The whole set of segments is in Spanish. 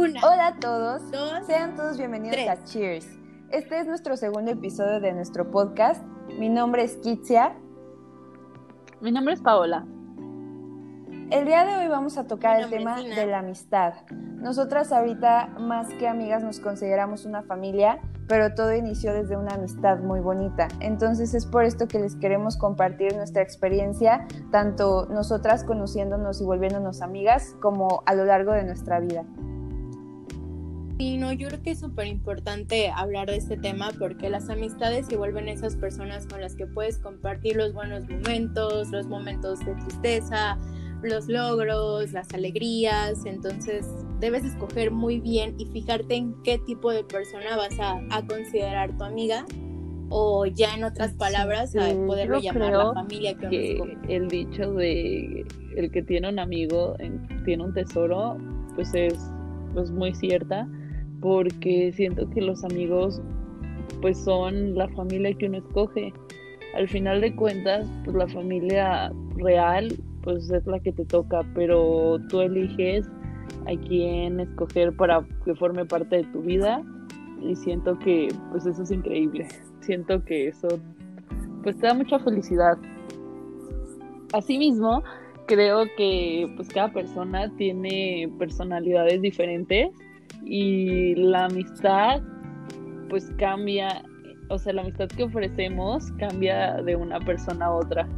Una. Hola a todos. Dos. Sean todos bienvenidos tres. a Cheers. Este es nuestro segundo episodio de nuestro podcast. Mi nombre es Kitsia. Mi nombre es Paola. El día de hoy vamos a tocar el tema de la amistad. Nosotras ahorita más que amigas nos consideramos una familia, pero todo inició desde una amistad muy bonita. Entonces es por esto que les queremos compartir nuestra experiencia, tanto nosotras conociéndonos y volviéndonos amigas, como a lo largo de nuestra vida. Sí, no, yo creo que es súper importante hablar de este tema porque las amistades se vuelven esas personas con las que puedes compartir los buenos momentos, los momentos de tristeza, los logros, las alegrías. Entonces debes escoger muy bien y fijarte en qué tipo de persona vas a, a considerar tu amiga o ya en otras Sí, palabras a sí, poderlo yo llamar creo la familia que, uno Que el dicho de el que tiene un amigo en- tiene un tesoro, pues es pues muy cierta, porque siento que los amigos pues son la familia que uno escoge. Al final de cuentas, pues la familia real pues es la que te toca, pero tú eliges a quién escoger para que forme parte de tu vida y siento que pues eso es increíble. Siento que eso pues te da mucha felicidad. Asimismo, creo que pues cada persona tiene personalidades diferentes y la amistad pues cambia, o sea, la amistad que ofrecemos cambia de una persona a otra.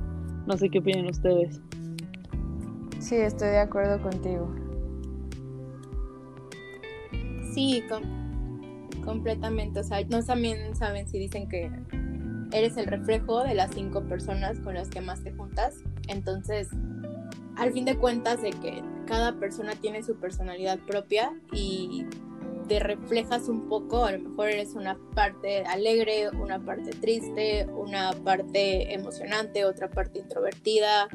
No sé qué opinan ustedes. Sí, estoy de acuerdo contigo. Sí, com- completamente. O sea, no también saben si dicen que eres el reflejo de las cinco personas con las que más te juntas. Entonces, al fin de cuentas, de que cada persona tiene su personalidad propia y te reflejas un poco, a lo mejor eres una parte alegre, una parte triste, una parte emocionante, otra parte introvertida.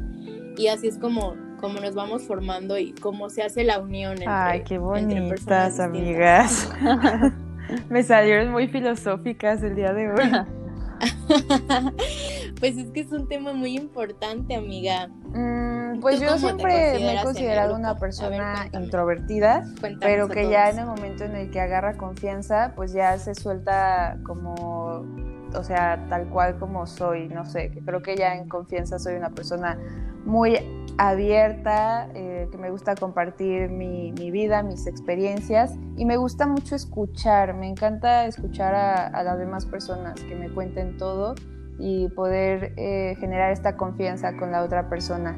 Y así es como, como nos vamos formando y cómo se hace la unión entre, Ay, qué bonitas, amigas. Me salieron muy filosóficas el día de hoy. pues es que es un tema muy importante, amiga. Mm, pues ¿Tú yo siempre me he considerado una ver, persona introvertida, Cuéntanos pero que ya en el momento en el que agarra confianza, pues ya se suelta como, o sea, tal cual como soy, no sé, creo que ya en confianza soy una persona muy abierta, eh, que me gusta compartir mi, mi vida, mis experiencias y me gusta mucho escuchar, me encanta escuchar a, a las demás personas que me cuenten todo y poder eh, generar esta confianza con la otra persona.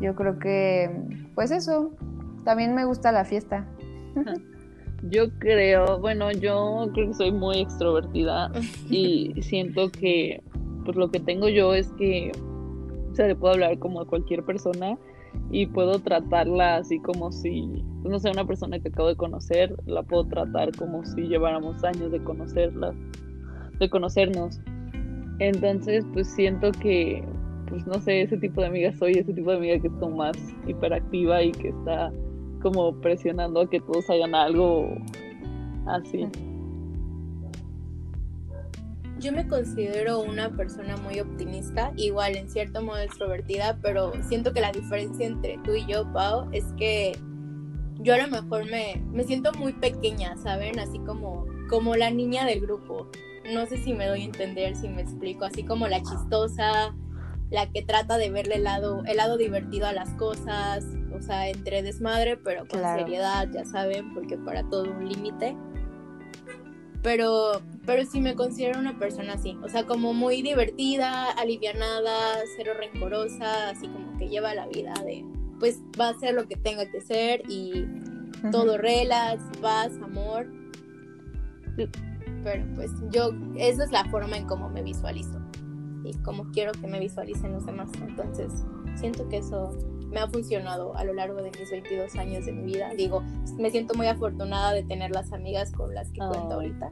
Yo creo que, pues eso, también me gusta la fiesta. Yo creo, bueno, yo creo que soy muy extrovertida y siento que pues lo que tengo yo es que o sea, le puedo hablar como a cualquier persona y puedo tratarla así como si, pues, no sé, una persona que acabo de conocer, la puedo tratar como si lleváramos años de conocerla, de conocernos. Entonces, pues siento que, pues no sé, ese tipo de amiga soy, ese tipo de amiga que es como más hiperactiva y que está como presionando a que todos hagan algo así. Yo me considero una persona muy optimista, igual en cierto modo extrovertida, pero siento que la diferencia entre tú y yo, Pau, es que yo a lo mejor me, me siento muy pequeña, ¿saben? Así como, como la niña del grupo. No sé si me doy a entender, si me explico, así como la chistosa, la que trata de verle el lado, el lado divertido a las cosas, o sea, entre desmadre, pero con Claro. seriedad, ya saben, porque para todo un límite. Pero, pero sí me considero una persona así, o sea, como muy divertida, alivianada, cero rencorosa, así como que lleva la vida de, pues va a ser lo que tenga que ser y todo relax, paz, amor. Pero pues yo, esa es la forma en cómo me visualizo y cómo quiero que me visualicen los demás. Entonces, siento que eso me ha funcionado a lo largo de mis 22 años de mi vida. Digo, me siento muy afortunada de tener las amigas con las que cuento ahorita.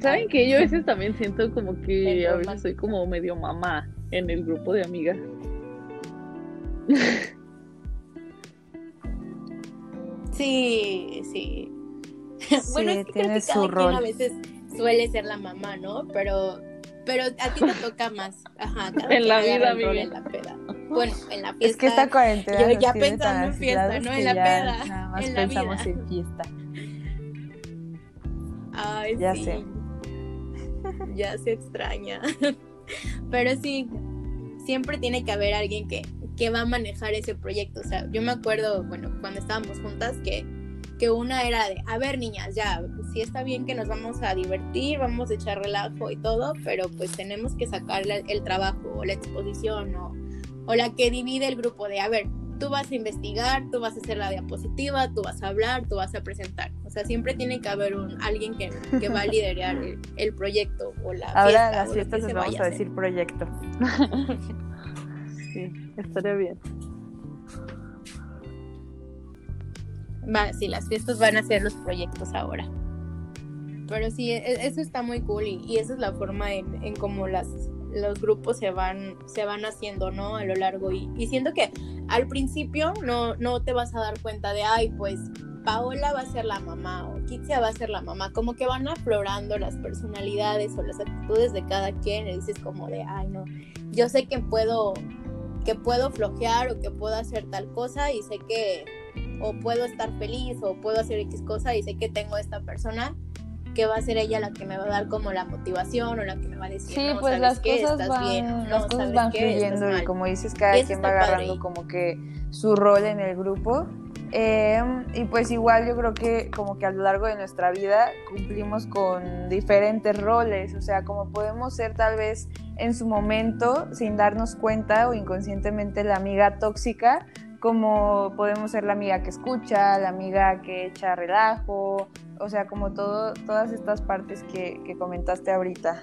¿Saben que Yo a veces también siento como que a veces soy como medio mamá en el grupo de amigas. Sí, sí. Sí, bueno, es que creo su a veces suele ser la mamá, ¿no? Pero, pero a ti te toca más. Ajá, En la vida, amiga. en la peda. Bueno, en la fiesta. Es que esta cuarentena yo ya pensando en fiesta, ¿no? En la peda, Nada más en la pensamos vida. en fiesta. Ay, ya sí. sé. Ya se extraña. Pero sí, siempre tiene que haber alguien que, que va a manejar ese proyecto. O sea, yo me acuerdo, bueno, cuando estábamos juntas, que, que una era de, a ver, niñas, ya, sí está bien que nos vamos a divertir, vamos a echar relajo y todo, pero pues tenemos que sacar la- el trabajo o la exposición o, o la que divide el grupo de, a ver, tú vas a investigar, tú vas a hacer la diapositiva, tú vas a hablar, tú vas a presentar. O sea, siempre tiene que haber un, alguien que, que va a liderar el, el proyecto o la Ahora fiesta. en las fiestas les vamos a decir proyecto. Sí, estaría bien. Va, sí, las fiestas van a ser los proyectos ahora. Pero sí, e- eso está muy cool y, y esa es la forma en, en cómo las, los grupos se van, se van haciendo, ¿no? A lo largo. Y, y siento que al principio no, no te vas a dar cuenta de, ay, pues Paola va a ser la mamá o Kitsia va a ser la mamá. Como que van aflorando las personalidades o las actitudes de cada quien y dices como de, ay, no, yo sé que puedo, que puedo flojear o que puedo hacer tal cosa y sé que o puedo estar feliz o puedo hacer X cosa y sé que tengo esta persona que va a ser ella la que me va a dar como la motivación o la que me va a decir, Sí, no, pues ¿sabes las qué? cosas Estás van, bien, las no. Estás fluyendo y como dices, cada Eso quien va padre. agarrando como que su rol en el grupo. Eh, y pues igual yo creo que como que a lo largo de nuestra vida cumplimos con diferentes roles, o sea, como podemos ser tal vez en su momento sin darnos cuenta o inconscientemente la amiga tóxica, como podemos ser la amiga que escucha, la amiga que echa relajo, o sea, como todo, todas estas partes que, que comentaste ahorita.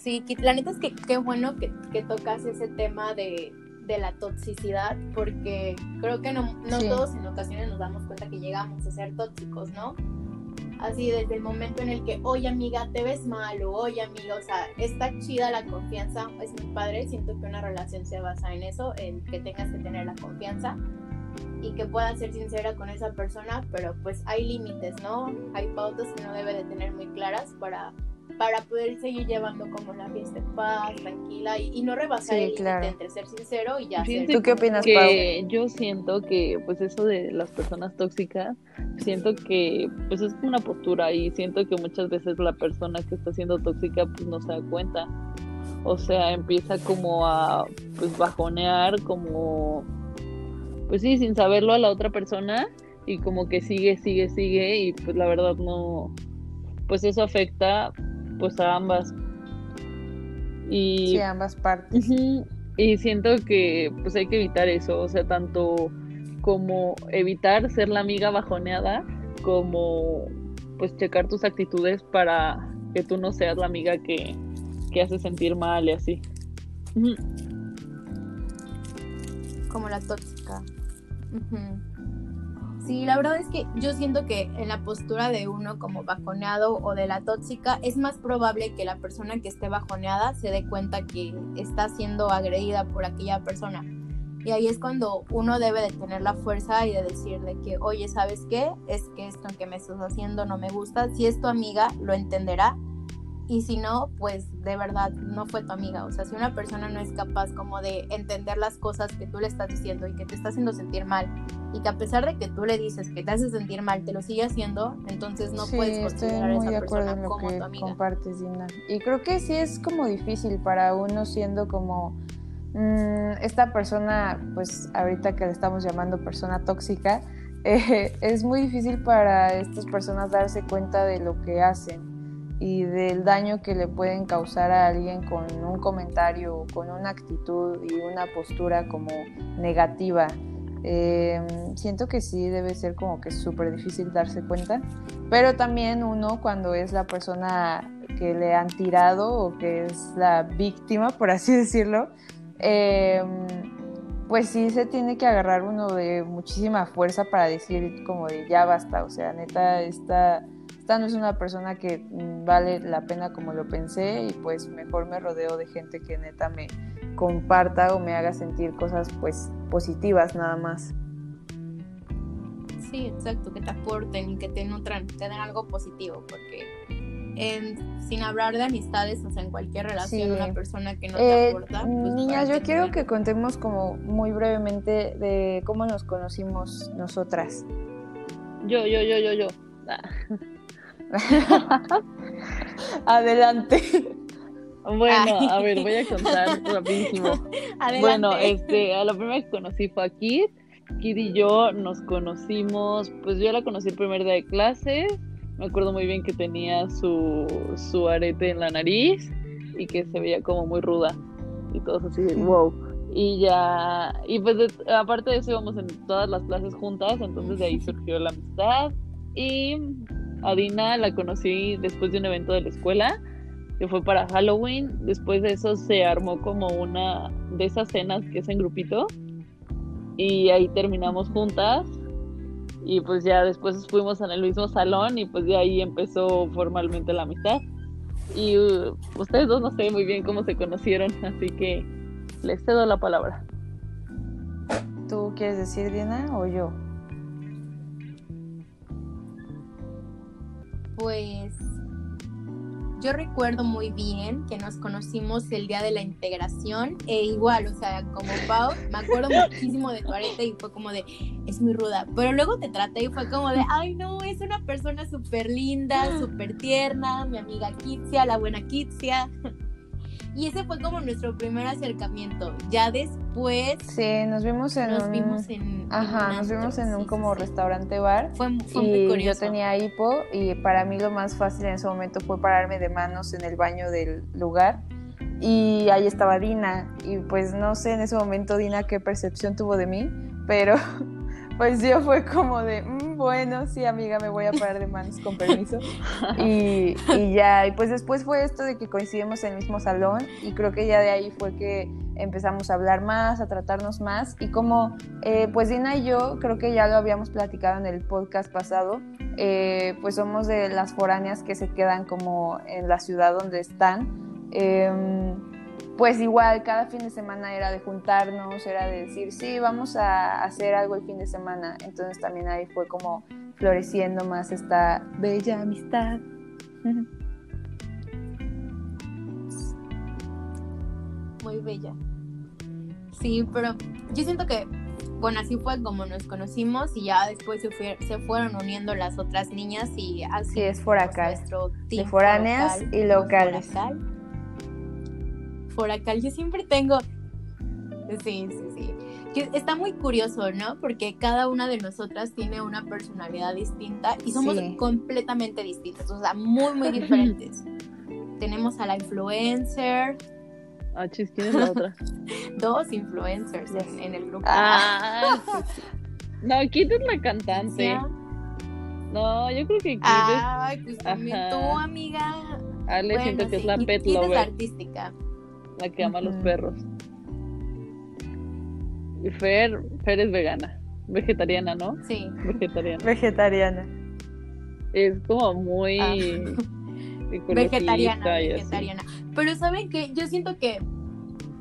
Sí, la neta es que qué bueno que, que tocas ese tema de, de la toxicidad, porque creo que no, no Sí. todos en ocasiones nos damos cuenta que llegamos a ser tóxicos, ¿no? Así desde el momento en el que, oye amiga, te ves mal, o oye amiga, o sea, está chida la confianza, es muy padre, siento que una relación se basa en eso, en que tengas que tener la confianza y que puedas ser sincera con esa persona, pero pues hay límites, ¿no? Hay pautas que uno debe de tener muy claras para para poder seguir llevando como la fiesta en paz, tranquila y, y no rebasar Sí, el límite claro. entre ser sincero y ya ser ¿Tú qué opinas, que yo siento que pues eso de las personas tóxicas siento que pues es una postura y siento que muchas veces la persona que está siendo tóxica pues no se da cuenta o sea empieza como a pues bajonear como pues sí sin saberlo a la otra persona y como que sigue sigue sigue y pues la verdad no pues eso afecta pues a ambas y Sí, ambas partes. Y siento que pues hay que evitar eso, o sea, tanto como evitar ser la amiga bajoneada, como pues checar tus actitudes para que tú no seas la amiga que, que hace sentir mal y así. Como la tóxica. Ujú. Sí, la verdad es que yo siento que en la postura de uno como bajoneado o de la tóxica es más probable que la persona que esté bajoneada se dé cuenta que está siendo agredida por aquella persona. Y ahí es cuando uno debe de tener la fuerza y de decirle que, oye, ¿sabes qué? Es que esto que me estás haciendo no me gusta. Si es tu amiga, lo entenderá. Y si no, pues de verdad no fue tu amiga. O sea, si una persona no es capaz como de entender las cosas que tú le estás diciendo y que te está haciendo sentir mal, y que a pesar de que tú le dices que te hace sentir mal, te lo sigue haciendo, entonces no sí, puedes considerar a esa de acuerdo persona en lo como que tu amiga. compartes, Dina. Y creo que sí es como difícil para uno siendo como mm, esta persona, pues ahorita que le estamos llamando persona tóxica, eh, es muy difícil para estas personas darse cuenta de lo que hacen y del daño que le pueden causar a alguien con un comentario, con una actitud y una postura como negativa. Eh, siento que sí debe ser como que súper difícil darse cuenta, pero también uno cuando es la persona que le han tirado o que es la víctima, por así decirlo, eh, pues sí se tiene que agarrar uno de muchísima fuerza para decir como de ya basta, o sea, neta, esta, esta no es una persona que mm, vale la pena como lo pensé y pues mejor me rodeo de gente que neta me comparta o me haga sentir cosas pues positivas nada más. Sí, exacto, que te aporten y que te nutran, te den algo positivo, porque en, sin hablar de amistades, o sea, en cualquier relación, Sí. una persona que no te Eh, aporta. pues, niñas, ¿para yo quiero que contemos como muy brevemente de cómo nos conocimos nosotras. Yo, yo, yo, yo, yo. Ah. Adelante. Bueno, Ay. a ver, voy a contar rapidísimo. Adelante. Bueno, este, a la primera que conocí fue a Kid. Kid y yo nos conocimos, pues yo la conocí el primer día de clase. Me acuerdo muy bien que tenía su, su arete en la nariz y que se veía como muy ruda. Y todos así de wow. Y ya, y pues de- aparte de eso íbamos en todas las clases juntas, entonces de ahí surgió la amistad. Y a Dina la conocí después de un evento de la escuela que fue para Halloween. Después de eso se armó como una de esas cenas que es en grupito. Y ahí terminamos juntas. Y pues ya después fuimos en el mismo salón y pues de ahí empezó formalmente la amistad. Y uh, ustedes dos no sé muy bien cómo se conocieron, así que les cedo la palabra. ¿Tú quieres decir, Diana, o yo? Pues yo recuerdo muy bien que nos conocimos el día de la integración e igual, o sea, como Pau, me acuerdo muchísimo de tu arete y fue como de, es muy ruda, pero luego te traté y fue como de, ay no, es una persona súper linda, súper tierna, mi amiga Kitsia, la buena Kitsia. Y ese fue como nuestro primer acercamiento. Ya después Sí, nos vimos en nos un... vimos en... Ajá, nos vimos en un sí, como sí. restaurante bar. Fue, fue muy curioso. yo tenía hipo y para mí lo más fácil en ese momento fue pararme de manos en el baño del lugar y ahí estaba Dina y pues no sé en ese momento Dina qué percepción tuvo de mí, pero pues yo fue como de, "Mm, bueno, sí amiga, me voy a parar de manos con permiso y, y ya, y pues después fue esto de que coincidimos en el mismo salón y creo que ya de ahí fue que empezamos a hablar más, a tratarnos más y como eh, pues Dina y yo creo que ya lo habíamos platicado en el podcast pasado, eh, pues somos de las foráneas que se quedan como en la ciudad donde están. Em, pues igual cada fin de semana era de juntarnos, era de decir, sí, vamos a hacer algo el fin de semana. Entonces también ahí fue como floreciendo más esta bella amistad. muy bella. Sí, pero yo siento que, bueno, así fue como nos conocimos y ya después se, fue- se fueron uniendo las otras niñas y así Sí, es fuimos foracal. nuestro team foráneas y locales. Foracal, yo siempre tengo... Sí, sí, sí. Que está muy curioso, ¿no? Porque cada una de nosotras tiene una personalidad distinta y somos Sí. completamente distintas, o sea, muy, muy diferentes. Tenemos a la influencer, Ah, chis, ¿quién es la otra? dos influencers Ya en, en el grupo. Ah, sí, sí. No, Kid es la cantante. No, yo creo que Kid Ay, pues también Ajá. tú, amiga. es. Ale Bueno, siento que es la pet es lover, artística. La que ama a los perros. Y Fer, Fer es vegana, vegetariana, ¿no? Sí. Vegetariana. Vegetariana. Es como muy Ah. Vegetariana, así. vegetariana. Pero ¿saben qué? Yo siento que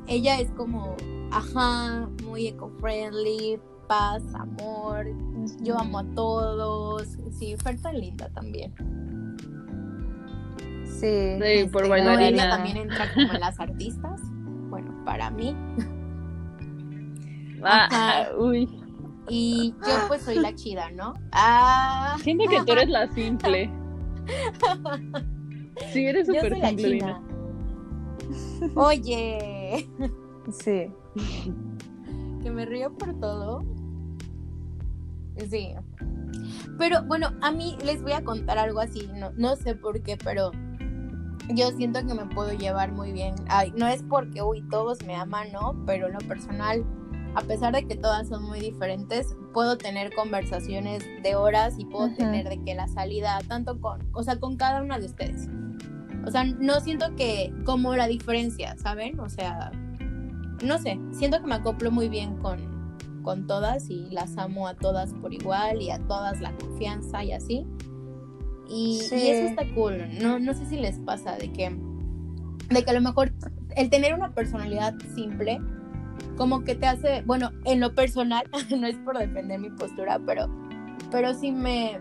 ella es como, ajá, muy eco-friendly, paz, amor. Yo amo a todos. Sí, Fer tan linda también. Sí. Sí, por Este, bailarina. Noelia también entra como en las artistas. Bueno, para mí. Ah, uy. Y yo pues soy la chida, ¿no? Ah. Siento que tú eres la simple. Sí, eres súper la simple. Dina. Oye, Sí. que me río por todo. Sí. Pero bueno, a mí les voy a contar algo así, no, no sé por qué, pero yo siento que me puedo llevar muy bien. Ay, no es porque, uy, todos me aman, ¿no? Pero en lo personal, a pesar de que todas son muy diferentes, puedo tener conversaciones de horas y puedo tener de que la salida, tanto con, o sea, con cada una de ustedes. O sea, no siento que como la diferencia, ¿saben? O sea, no sé, siento que me acoplo muy bien con, con todas y las amo a todas por igual y a todas la confianza y así. Y, Sí. y eso está cool. No, no sé si les pasa de que, de que a lo mejor el tener una personalidad simple, como que te hace, bueno, en lo personal, no es por defender mi postura, pero, pero sí me,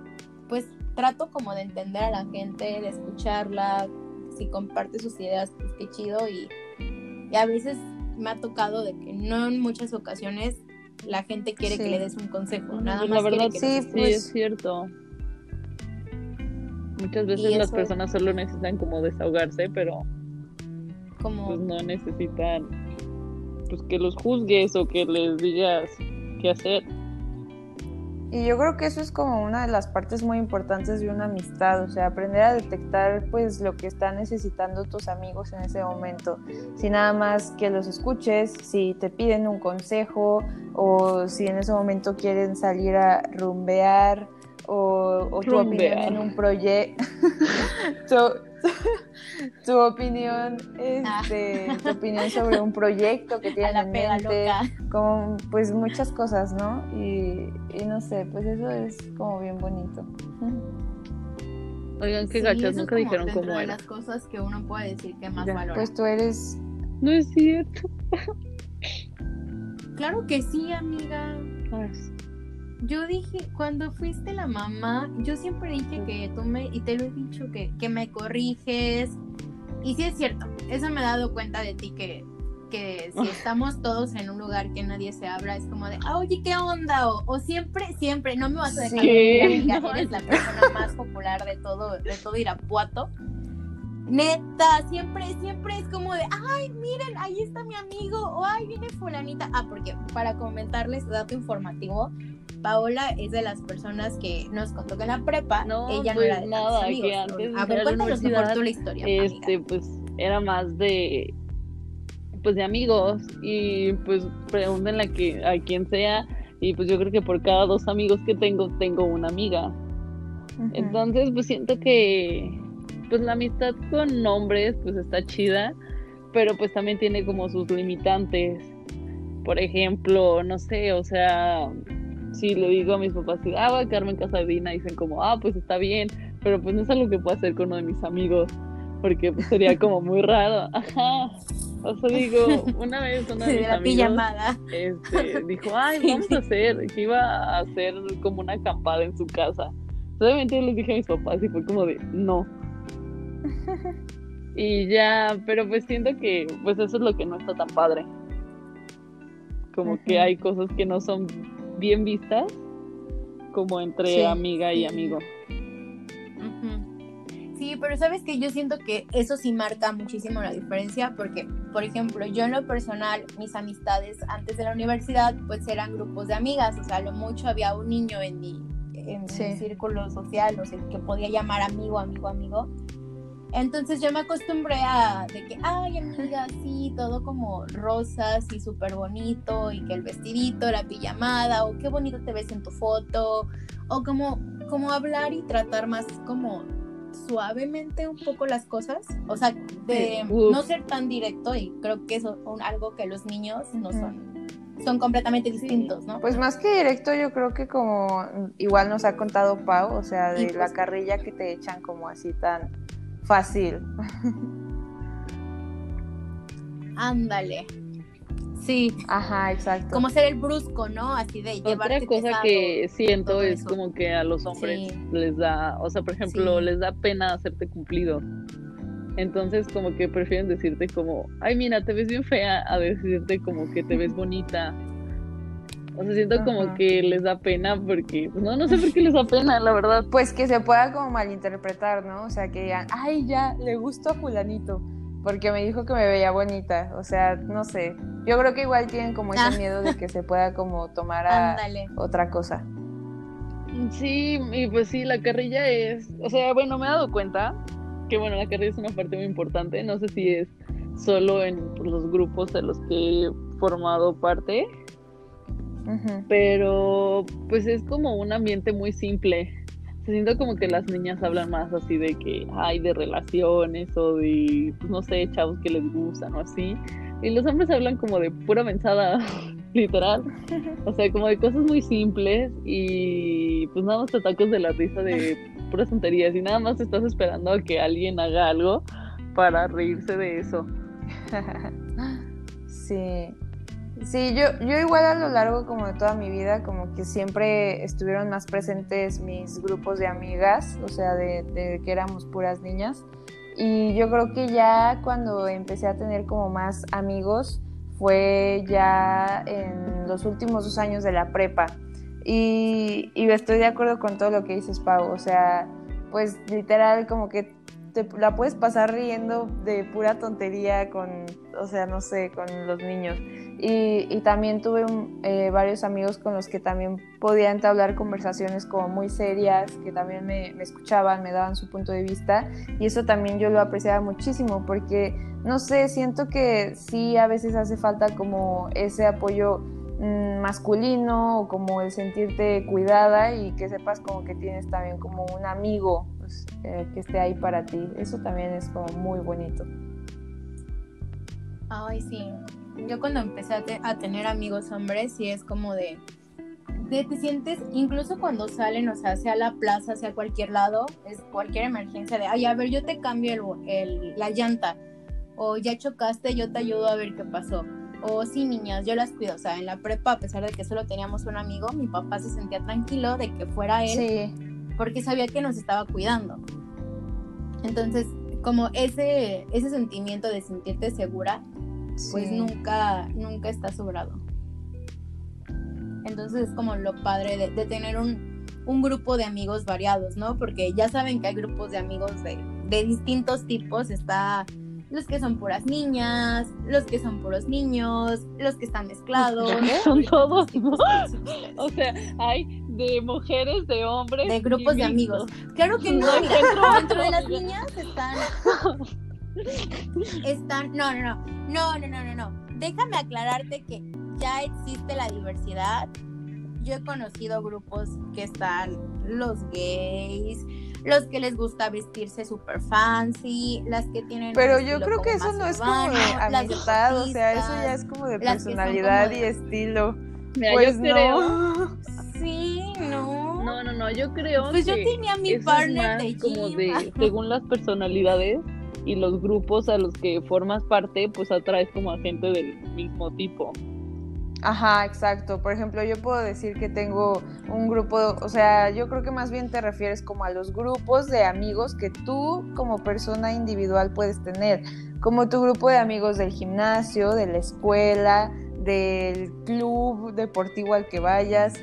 pues trato como de entender a la gente, de escucharla, si comparte sus ideas, pues qué chido y, y a veces me ha tocado de que no en muchas ocasiones la gente quiere que le des un consejo, nada más la verdad que sí, sí, es cierto. Muchas veces las personas solo necesitan como desahogarse, pero como pues no necesitan pues que los juzgues o que les digas qué hacer. Y yo creo que eso es como una de las partes muy importantes de una amistad, o sea, aprender a detectar pues lo que están necesitando tus amigos en ese momento. Si nada más que los escuches, si te piden un consejo o si en ese momento quieren salir a rumbear o, o tu opinión en un proyecto. tu, tu opinión, este, tu opinión sobre un proyecto que la en mente loca. como pues muchas cosas, ¿no? Y, y no sé, pues eso es como bien bonito. Oigan, qué Sí, gachas, nunca como dijeron cómo de era. las cosas que uno puede decir que más Ya, valora. Pues tú eres, No es cierto. Claro que sí, amiga. Ay, Yo dije, cuando fuiste la mamá, yo siempre dije que tú me, y te lo he dicho, que, que me corriges. Y sí es cierto, eso me he dado cuenta de ti, que, que si estamos todos en un lugar que nadie se habla, es como de, ah, oye, ¿qué onda? O, o siempre, siempre, no me vas a dejar Sí. mentir, amiga, No. eres la persona más popular de todo, de todo Irapuato. Neta, siempre, siempre es como de, ay, miren, ahí está mi amigo, o ay, viene fulanita. Ah, porque para comentarles, dato informativo, Paola es de las personas que nos contó que en la prepa No, ella no pues era de nada, amigos. que antes A ver, cuéntanos mejor tú la historia, amiga. este, pues era más de pues de amigos y pues pregúntenle a, que, a quien sea y pues yo creo que por cada dos amigos que tengo tengo una amiga entonces pues siento que pues la amistad con hombres pues está chida pero pues también tiene como sus limitantes por ejemplo no sé o sea si le digo a mis papás que ah voy a quedarme en casa de Dina dicen como ah pues está bien pero pues no es algo que pueda hacer con uno de mis amigos porque pues, sería como muy raro ajá o sea digo una vez una de mis la amigos pijamada. este, dijo, ay, vamos a hacer, que iba a hacer como una acampada en su casa. Obviamente yo les dije a mis papás y fue como de, no. Y ya, pero pues siento que pues eso es lo que no está tan padre. Como que hay cosas que no son bien vistas, como entre Sí. amiga y amigo. Sí, pero sabes que yo siento que eso sí marca muchísimo la diferencia porque, por ejemplo, yo en lo personal, mis amistades antes de la universidad, pues eran grupos de amigas, o sea, a lo mucho había un niño en mi, en mi Sí. círculo social, o sea, que podía llamar amigo, amigo, amigo. Entonces yo me acostumbré a de que, ay, amiga, sí, todo como rosas y súper bonito, y que el vestidito, la pijamada, o qué bonito te ves en tu foto, o como, como hablar y tratar más como suavemente un poco las cosas, o sea, de uf. no ser tan directo, y creo que eso es algo que los niños no son, son completamente distintos, ¿no? Pues más que directo, yo creo que como igual nos ha contado Pau, o sea, de la carrilla que te echan como así tan fácil. Ándale. Sí, Ajá, exacto. como ser el brusco, ¿no? Así de Otra cosa que siento es eso. como que a los hombres Sí. les da, o sea, por ejemplo, Sí. les da pena hacerte cumplido. Entonces como que prefieren decirte como, ay, mira, te ves bien fea, a decirte como que te ves bonita. O sea, siento como que les da pena porque, no, no sé por qué les da pena, la verdad. Pues que se pueda como malinterpretar, ¿no? O sea, que digan, ay, ya, le gustó a fulanito, porque me dijo que me veía bonita. O sea, no sé. Yo creo que igual tienen como ese Ah. miedo de que se pueda como tomar a Ándale. otra cosa. Sí, y pues sí, la carrilla es, o sea, bueno, me he dado cuenta que bueno, la carrilla es una parte muy importante, no sé si es solo en los grupos de los que he formado parte, Pero pues es como un ambiente muy simple. Se siento como que las niñas hablan más así de que hay de relaciones o de, pues no sé, chavos que les gustan o así. Y los hombres hablan como de pura mensada, literal. O sea, como de cosas muy simples y pues nada más te atacas de la risa de puras tonterías y nada más estás esperando a que alguien haga algo para reírse de eso. sí. Sí, yo, yo igual a lo largo como de toda mi vida, como que siempre estuvieron más presentes mis grupos de amigas, o sea, de, de que éramos puras niñas. Y yo creo que ya cuando empecé a tener como más amigos fue ya en los últimos dos años de la prepa. Y, y estoy de acuerdo con todo lo que dices, Pau. O sea, pues literal como que te la puedes pasar riendo de pura tontería con, o sea, no sé, con los niños. Y, también tuve eh, varios amigos con los que también podía entablar conversaciones como muy serias, que también me, me, escuchaban, me daban su punto de vista. Y eso también yo lo apreciaba muchísimo porque, no sé, siento que sí a veces hace falta como ese apoyo mmm, masculino o como el sentirte cuidada y que sepas como que tienes también como un amigo eh, que esté ahí para ti. Eso también es como muy bonito. Ay, sí. Yo cuando empecé a, te a tener amigos hombres, sí es como de, de, te sientes, incluso cuando salen, o sea, sea la plaza, sea cualquier lado, es cualquier emergencia de, ay, a ver, yo te cambio el, el, la llanta, o ya chocaste, yo te ayudo a ver qué pasó. O sí, niñas, yo las cuido. O sea, en la prepa, a pesar de que solo teníamos un amigo, mi papá se sentía tranquilo de que fuera él. Sí porque sabía que nos estaba cuidando. Entonces, como ese, ese sentimiento de sentirte segura, pues sí. nunca, nunca está sobrado. Entonces es como lo padre de, de tener un, un, grupo de amigos variados, ¿no? Porque ya saben que hay grupos de amigos de, de distintos tipos. Está los que son puras niñas, los que son puros niños, los que están mezclados. Son todos, ¿no? O sea, hay de mujeres, de hombres. De grupos de amigos. Claro que no, mira, dentro de las niñas están. Están. No, no, no. No, no, no, no, no. Déjame aclararte que ya existe la diversidad. Yo he conocido grupos que están los gays, los que les gusta vestirse super fancy, las que tienen. Pero yo creo que eso no urbano, es como de amistad, o sea, eso ya es como de personalidad como de... y estilo. Mira, pues yo creo. no. Sí, no. Yo creo Pues que yo tenía mi partner de como gym. de según las personalidades y los grupos a los que formas parte, pues atraes como a gente del mismo tipo. Ajá, exacto. Por ejemplo, yo puedo decir que tengo un grupo, o sea, yo creo que más bien te refieres como a los grupos de amigos que tú como persona individual puedes tener, como tu grupo de amigos del gimnasio, de la escuela, del club deportivo al que vayas,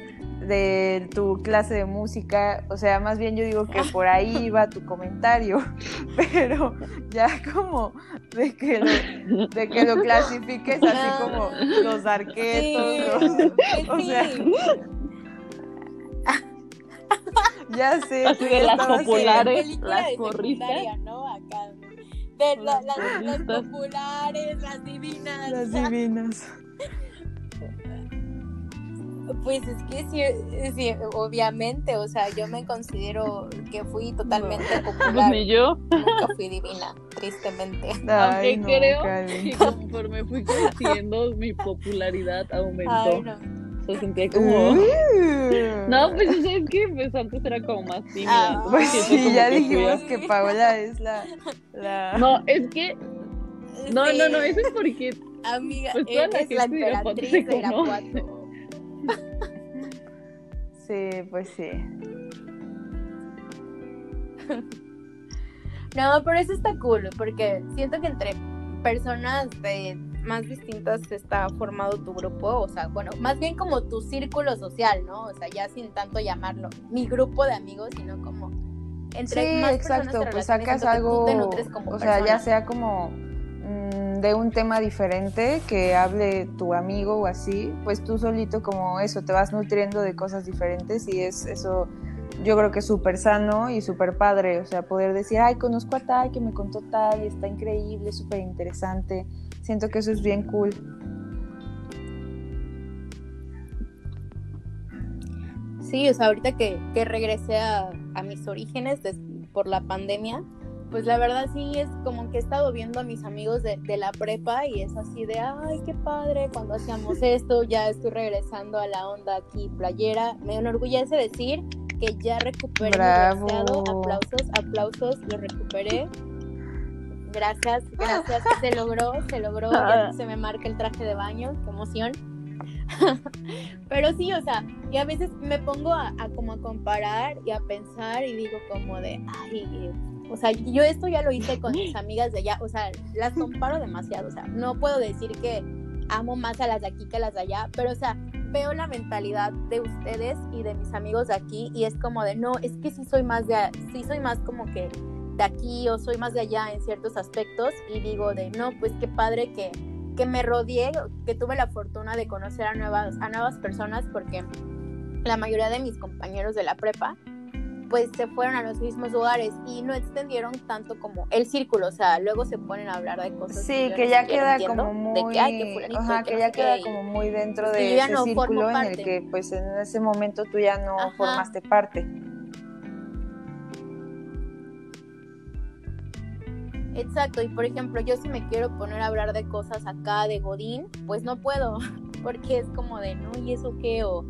de tu clase de música, o sea, más bien yo digo que por ahí va tu comentario, pero ya como de que lo, de que lo clasifiques así como los arquetos, Sí, los- o sí. sea, ya sé, Así de las populares. película las de porristas. secundaria, ¿no? Acá. De la- Las las, las porristas. populares, las divinas. las divinas. Pues es que sí, sí, obviamente, o sea, yo me considero que fui totalmente Pues popular. ni yo, Nunca fui divina, tristemente. Ay, aunque no, creo Karen. que conforme fui creciendo, mi popularidad aumentó. Ay, no. Se sentía como. Uh. No, pues o sea, es que pues, antes era como más tímida. Ah. Pues sí, ya que fui dijimos a- que Paola es la... la... No, es que. No, Sí, no, no, eso es porque. Amiga, pues, toda la eres la gente de Irapuato emperatriz de. Irapuato. Sí, pues sí. No, pero eso está cool, porque siento que entre personas de más distintas está formado tu grupo, o sea, bueno, más bien como tu círculo social, ¿no? O sea, ya sin tanto llamarlo mi grupo de amigos, sino como entre Sí, más exacto, personas te pues sacas que tú te como o sea, ya sea como de un tema diferente que hable tu amigo o así, pues tú solito como eso, te vas nutriendo de cosas diferentes y es eso, yo creo que es súper sano y súper padre, o sea, poder decir, ay, conozco a tal que me contó tal y está increíble, súper interesante, siento que eso es bien cool. Sí, o sea, ahorita que, que regresé a, mis orígenes por la pandemia, pues la verdad sí es como que he estado viendo a mis amigos de, de la prepa y es así de, ay, qué padre, cuando hacíamos esto, ya estoy regresando a la onda aquí playera. Me enorgullece decir que ya recuperé Bravo. Aplausos, aplausos, lo recuperé. Gracias, gracias. Se logró, se logró. Ya se me marca el traje de baño, qué emoción. Pero sí, o sea, y a veces me pongo a, como a comparar y a pensar y digo como de, ay, o sea, yo esto ya lo hice con mis amigas de allá, o sea, las comparo demasiado, o sea, no puedo decir que amo más a las de aquí que a las de allá, pero o sea, veo la mentalidad de ustedes y de mis amigos de aquí y es como de, no, es que sí soy más de, sí soy más como que de aquí o soy más de allá en ciertos aspectos y digo de, no, pues qué padre que que me rodeé, que tuve la fortuna de conocer a nuevas, a nuevas personas porque la mayoría de mis compañeros de la prepa pues se fueron a los mismos lugares y no extendieron tanto como el círculo, o sea, luego se ponen a hablar de cosas. Sí, que, ya queda como muy, que, que, ya queda como muy dentro de ese círculo en el que pues en ese momento tú ya no formaste parte. Exacto, y por ejemplo, yo si me quiero poner a hablar de cosas acá de Godín, pues no puedo, porque es como de, no, ¿y eso qué? O,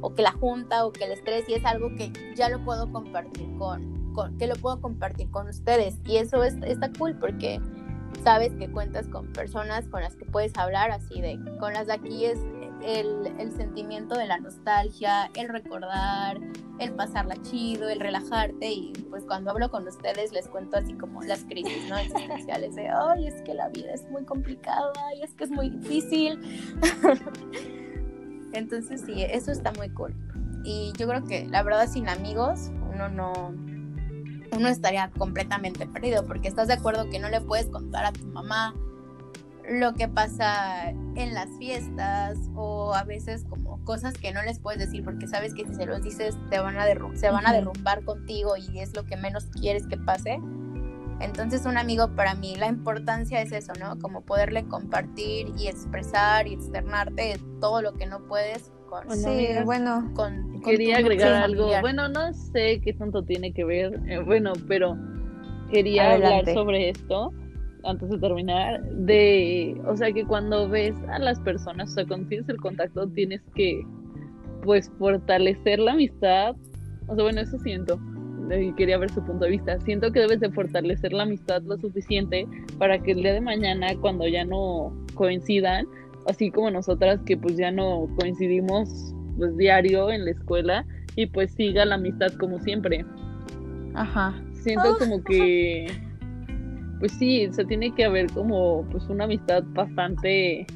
o que la junta, o que el estrés, y es algo que ya lo puedo compartir con, con que lo puedo compartir con ustedes. Y eso es, está cool porque sabes que cuentas con personas con las que puedes hablar así de, con las de aquí es el, sentimiento de la nostalgia, el recordar, el pasarla chido, el relajarte y pues cuando hablo con ustedes les cuento así como las crisis, ¿no? Existenciales de, ay, es que la vida es muy complicada, y es que es muy difícil. Entonces sí, eso está muy cool. Y yo creo que la verdad sin amigos uno no, uno estaría completamente perdido porque estás de acuerdo que no le puedes contar a tu mamá lo que pasa en las fiestas o a veces como cosas que no les puedes decir porque sabes que si se los dices te van a se van a derrumbar contigo y es lo que menos quieres que pase. Entonces un amigo para mí la importancia es eso, ¿no? Como poderle compartir y expresar y externarte todo lo que no puedes con Sí, bueno, con, quería agregar algo. Bueno, no sé qué tanto tiene que ver, eh, bueno, pero quería hablar sobre esto antes de terminar, de, o sea, que cuando ves a las personas, o sea, cuando tienes el contacto, tienes que, pues, fortalecer la amistad. O sea, bueno, eso siento. Quería ver su punto de vista. Siento que debes de fortalecer la amistad lo suficiente para que el día de mañana, cuando ya no coincidan, así como nosotras que pues ya no coincidimos pues diario en la escuela y pues siga la amistad como siempre. Ajá. Siento como que pues sí, se tiene que haber como pues una amistad bastante,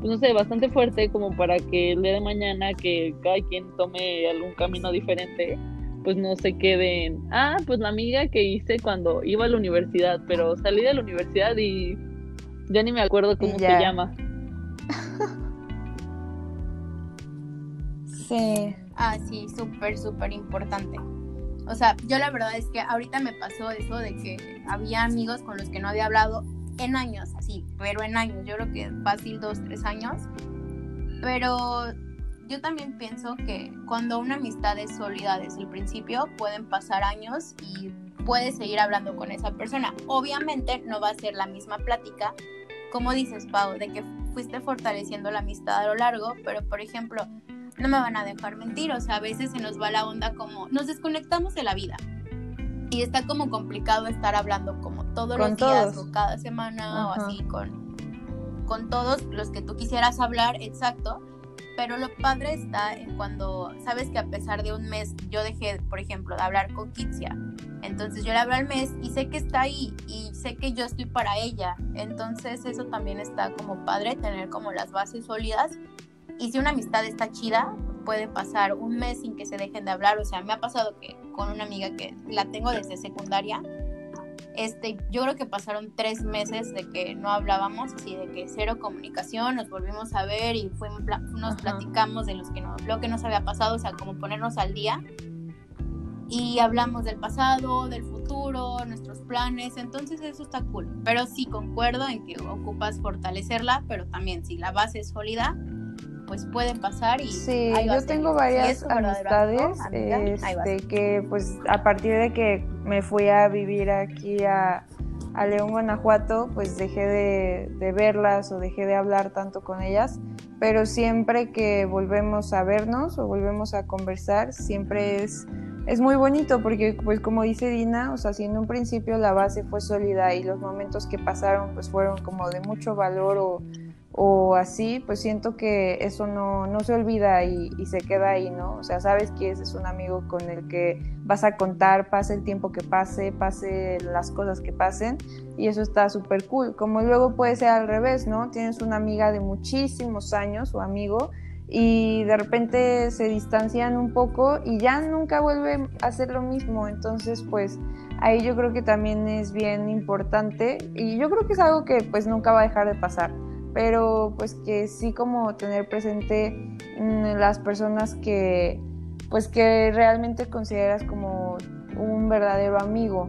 pues no sé, bastante fuerte como para que el día de mañana que cada quien tome algún camino diferente, pues no se queden, ah, pues la amiga que hice cuando iba a la universidad, pero salí de la universidad y ya ni me acuerdo cómo se llama. sí. Ah, sí, súper, súper importante. O sea, yo la verdad es que ahorita me pasó eso de que había amigos con los que no había hablado en años, así, pero en años, yo creo que fácil dos, tres años. Pero yo también pienso que cuando una amistad es sólida desde el principio, pueden pasar años y puedes seguir hablando con esa persona. Obviamente no va a ser la misma plática, como dices, Pau, de que fuiste fortaleciendo la amistad a lo largo, pero por ejemplo, no me van a dejar mentir, o sea, a veces se nos va la onda como nos desconectamos de la vida. Y está como complicado estar hablando como todos los días o cada semana o así con, con todos los que tú quisieras hablar, exacto. Pero lo padre está en cuando sabes que a pesar de un mes yo dejé, por ejemplo, de hablar con Kitsia. Entonces yo le hablo al mes y sé que está ahí y sé que yo estoy para ella. Entonces eso también está como padre, tener como las bases sólidas y si una amistad está chida, puede pasar un mes sin que se dejen de hablar. O sea, me ha pasado que con una amiga que la tengo desde secundaria, este, yo creo que pasaron tres meses de que no hablábamos, así de que cero comunicación, nos volvimos a ver y fuimos, nos platicamos de los que no, lo que nos había pasado, o sea, como ponernos al día. Y hablamos del pasado, del futuro, nuestros planes, entonces eso está cool. Pero sí concuerdo en que ocupas fortalecerla, pero también si la base es sólida, pues pueden pasar y sí yo tengo varias amistades este, que pues a partir de que me fui a vivir aquí a, León Guanajuato pues dejé de, verlas o dejé de hablar tanto con ellas pero siempre que volvemos a vernos o volvemos a conversar siempre es es muy bonito porque, pues como dice Dina, o sea, si en un principio la base fue sólida y los momentos que pasaron pues fueron como de mucho valor o, o así, pues siento que eso no, no se olvida y, y, se queda ahí, ¿no? O sea, sabes que ese es un amigo con el que vas a contar, pase el tiempo que pase, pase las cosas que pasen y eso está súper cool. Como luego puede ser al revés, ¿no? Tienes una amiga de muchísimos años o amigo y de repente se distancian un poco y ya nunca vuelven a hacer lo mismo. Entonces, pues ahí yo creo que también es bien importante y yo creo que es algo que pues nunca va a dejar de pasar, pero pues que sí como tener presente mm, las personas que pues que realmente consideras como un verdadero amigo.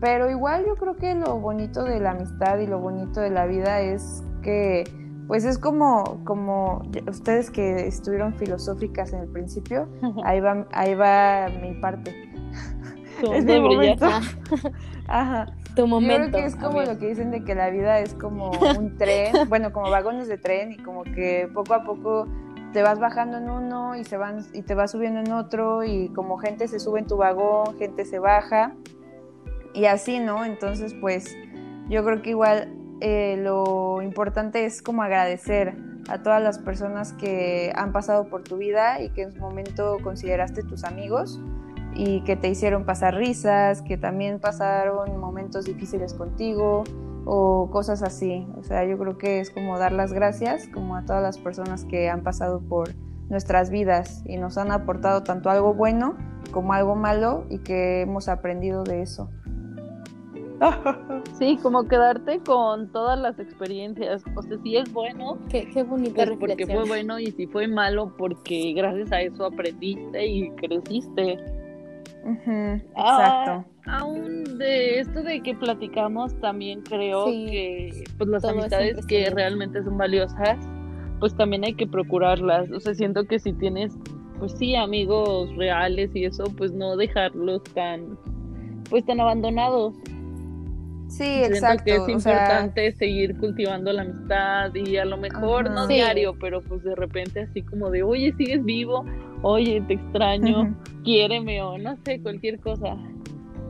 Pero igual yo creo que lo bonito de la amistad y lo bonito de la vida es que pues es como, como ustedes que estuvieron filosóficas en el principio, ahí va, ahí va mi parte. es mi momento. Ajá. Tu momento. Yo creo que es como lo que dicen de que la vida es como un tren, bueno, como vagones de tren y como que poco a poco te vas bajando en uno y se van y te vas subiendo en otro y como gente se sube en tu vagón, gente se baja y así, ¿no? Entonces, pues yo creo que igual eh, lo importante es como agradecer a todas las personas que han pasado por tu vida y que en su momento consideraste tus amigos y que te hicieron pasar risas, que también pasaron momentos difíciles contigo o cosas así. O sea, yo creo que es como dar las gracias como a todas las personas que han pasado por nuestras vidas y nos han aportado tanto algo bueno como algo malo y que hemos aprendido de eso. Sí, como quedarte con todas las experiencias. O sea, si es bueno, qué, qué bonita pues porque fue bueno y si fue malo, porque gracias a eso aprendiste y creciste. Exacto. Ah, aún de esto de que platicamos, también creo que pues las amistades que realmente son valiosas, pues también hay que procurarlas. O sea, siento que si tienes, pues sí, amigos reales y eso, pues no dejarlos tan, pues tan abandonados. Sí, exacto. que es importante seguir cultivando la amistad y a lo mejor no diario, pero pues de repente así como de, oye, sigues vivo, oye, te extraño, quiéreme o no sé, cualquier cosa.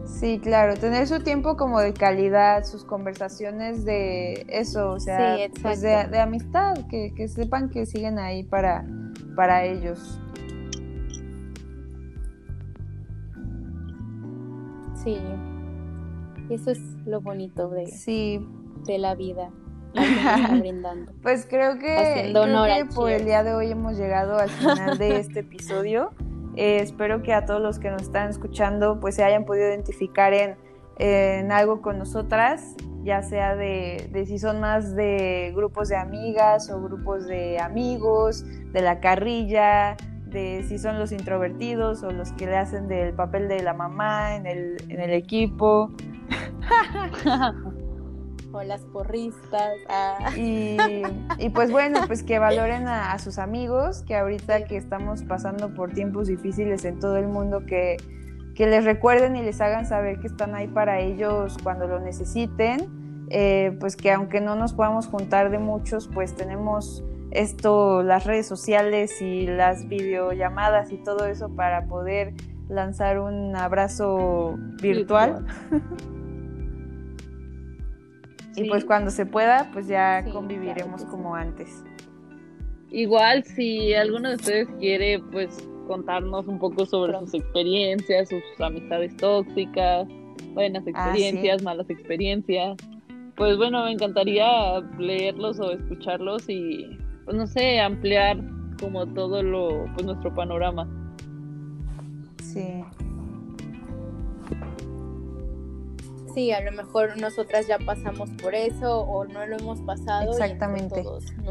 Sí, claro, tener su tiempo como de calidad, sus conversaciones de eso, o sea, pues de, de, amistad, que, que sepan que siguen ahí para, para ellos. Sí, eso es lo bonito de, sí. de la vida. brindando. Pues creo que, por el día de hoy hemos llegado al final de este episodio. Eh, espero que a todos los que nos están escuchando pues se hayan podido identificar en, en algo con nosotras, ya sea de, de, si son más de grupos de amigas o grupos de amigos, de la carrilla, de si son los introvertidos o los que le hacen del papel de la mamá en el, en el equipo. o las porristas. Ah. Y, pues bueno, pues que valoren a, sus amigos, que ahorita que estamos pasando por tiempos difíciles en todo el mundo, que, que les recuerden y les hagan saber que están ahí para ellos cuando lo necesiten. Eh, pues que aunque no nos podamos juntar de muchos, pues tenemos esto, las redes sociales y las videollamadas y todo eso para poder lanzar un abrazo virtual. Y pues cuando se pueda, pues ya conviviremos como antes. Igual si alguno de ustedes quiere pues contarnos un poco sobre sus experiencias, sus amistades tóxicas, buenas ah, experiencias, malas experiencias, pues bueno, me encantaría leerlos o escucharlos y pues no sé, ampliar como todo lo pues nuestro panorama. Sí. Sí, a lo mejor nosotras ya pasamos por eso o no lo hemos pasado. Exactamente.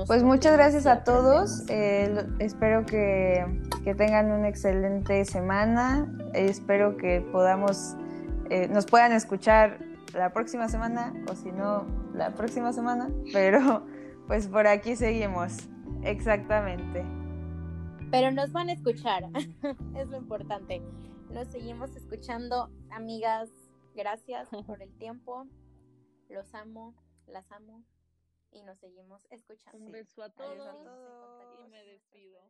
Pues muchas gracias a todos. Eh, espero que, tengan una excelente semana. espero que podamos, eh, nos puedan escuchar la próxima semana o si no, la próxima semana. Pero pues por aquí seguimos. Exactamente. Pero nos van a escuchar. es lo importante. Nos seguimos escuchando, amigas Gracias por el tiempo. Los amo, las amo y nos seguimos escuchando. Un beso a todos, y me despido.